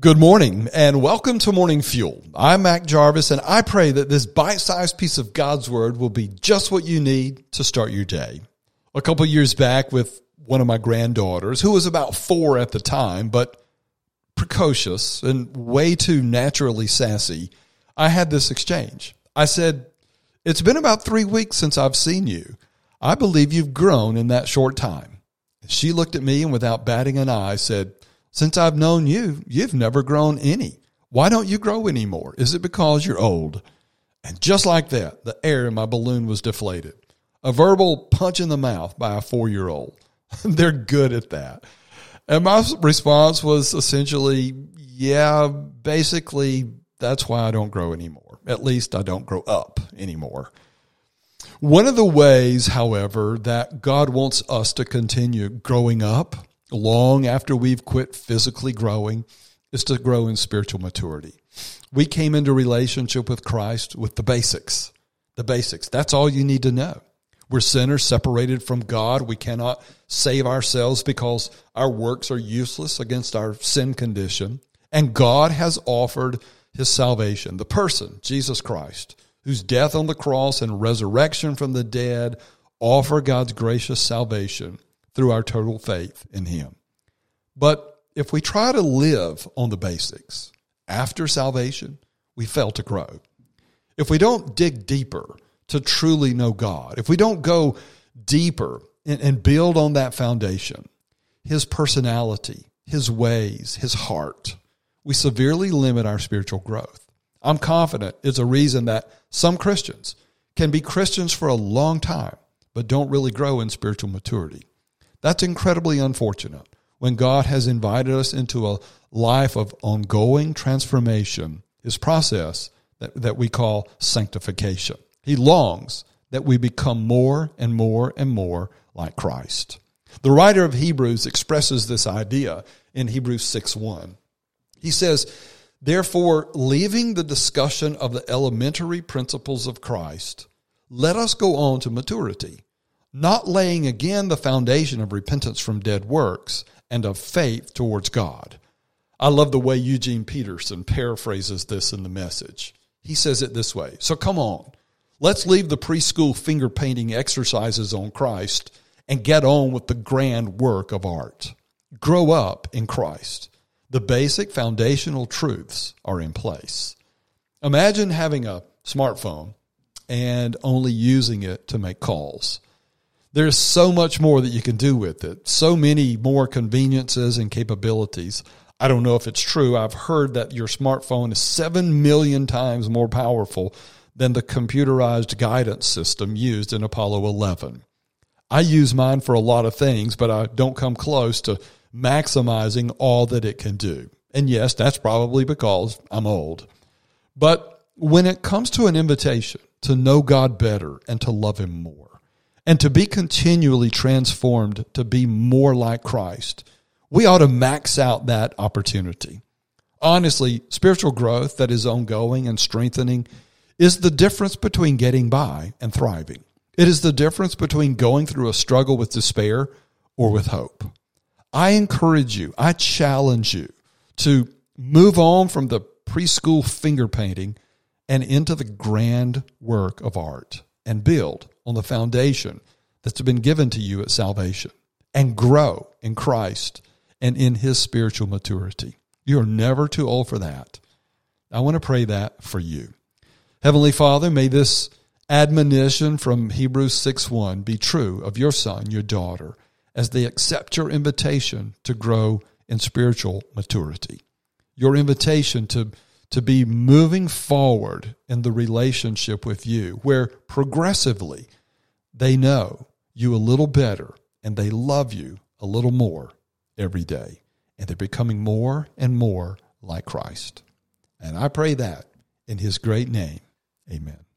Good morning and welcome to Morning Fuel. I'm Mac Jarvis and I pray that this bite-sized piece of God's Word will be just what you need to start your day. A couple years back with one of my granddaughters, who was about four at the time, but precocious and way too naturally sassy, I had this exchange. I said, It's been about three weeks since I've seen you. I believe you've grown in that short time. She looked at me and without batting an eye said, since I've known you, you've never grown any. Why don't you grow anymore? Is it because you're old? And just like that, the air in my balloon was deflated. A verbal punch in the mouth by a four year old. They're good at that. And my response was essentially, yeah, basically, that's why I don't grow anymore. At least I don't grow up anymore. One of the ways, however, that God wants us to continue growing up long after we've quit physically growing is to grow in spiritual maturity. We came into relationship with Christ with the basics. The basics. That's all you need to know. We're sinners separated from God. We cannot save ourselves because our works are useless against our sin condition. And God has offered his salvation, the person, Jesus Christ, whose death on the cross and resurrection from the dead offer God's gracious salvation through our total faith in Him. But if we try to live on the basics after salvation, we fail to grow. If we don't dig deeper to truly know God, if we don't go deeper and, and build on that foundation, His personality, His ways, His heart, we severely limit our spiritual growth. I'm confident it's a reason that some Christians can be Christians for a long time, but don't really grow in spiritual maturity. That's incredibly unfortunate when God has invited us into a life of ongoing transformation, his process that, that we call sanctification. He longs that we become more and more and more like Christ. The writer of Hebrews expresses this idea in Hebrews 6 1. He says, Therefore, leaving the discussion of the elementary principles of Christ, let us go on to maturity not laying again the foundation of repentance from dead works and of faith towards God. I love the way Eugene Peterson paraphrases this in the message. He says it this way So come on, let's leave the preschool finger painting exercises on Christ and get on with the grand work of art. Grow up in Christ. The basic foundational truths are in place. Imagine having a smartphone and only using it to make calls there's so much more that you can do with it. So many more conveniences and capabilities. I don't know if it's true. I've heard that your smartphone is 7 million times more powerful than the computerized guidance system used in Apollo 11. I use mine for a lot of things, but I don't come close to maximizing all that it can do. And yes, that's probably because I'm old. But when it comes to an invitation to know God better and to love Him more, and to be continually transformed to be more like Christ, we ought to max out that opportunity. Honestly, spiritual growth that is ongoing and strengthening is the difference between getting by and thriving. It is the difference between going through a struggle with despair or with hope. I encourage you, I challenge you to move on from the preschool finger painting and into the grand work of art and build on the foundation that's been given to you at salvation and grow in Christ and in his spiritual maturity. You are never too old for that. I want to pray that for you. Heavenly Father, may this admonition from Hebrews 6 1 be true of your son, your daughter, as they accept your invitation to grow in spiritual maturity. Your invitation to to be moving forward in the relationship with you, where progressively they know you a little better and they love you a little more every day. And they're becoming more and more like Christ. And I pray that in his great name. Amen.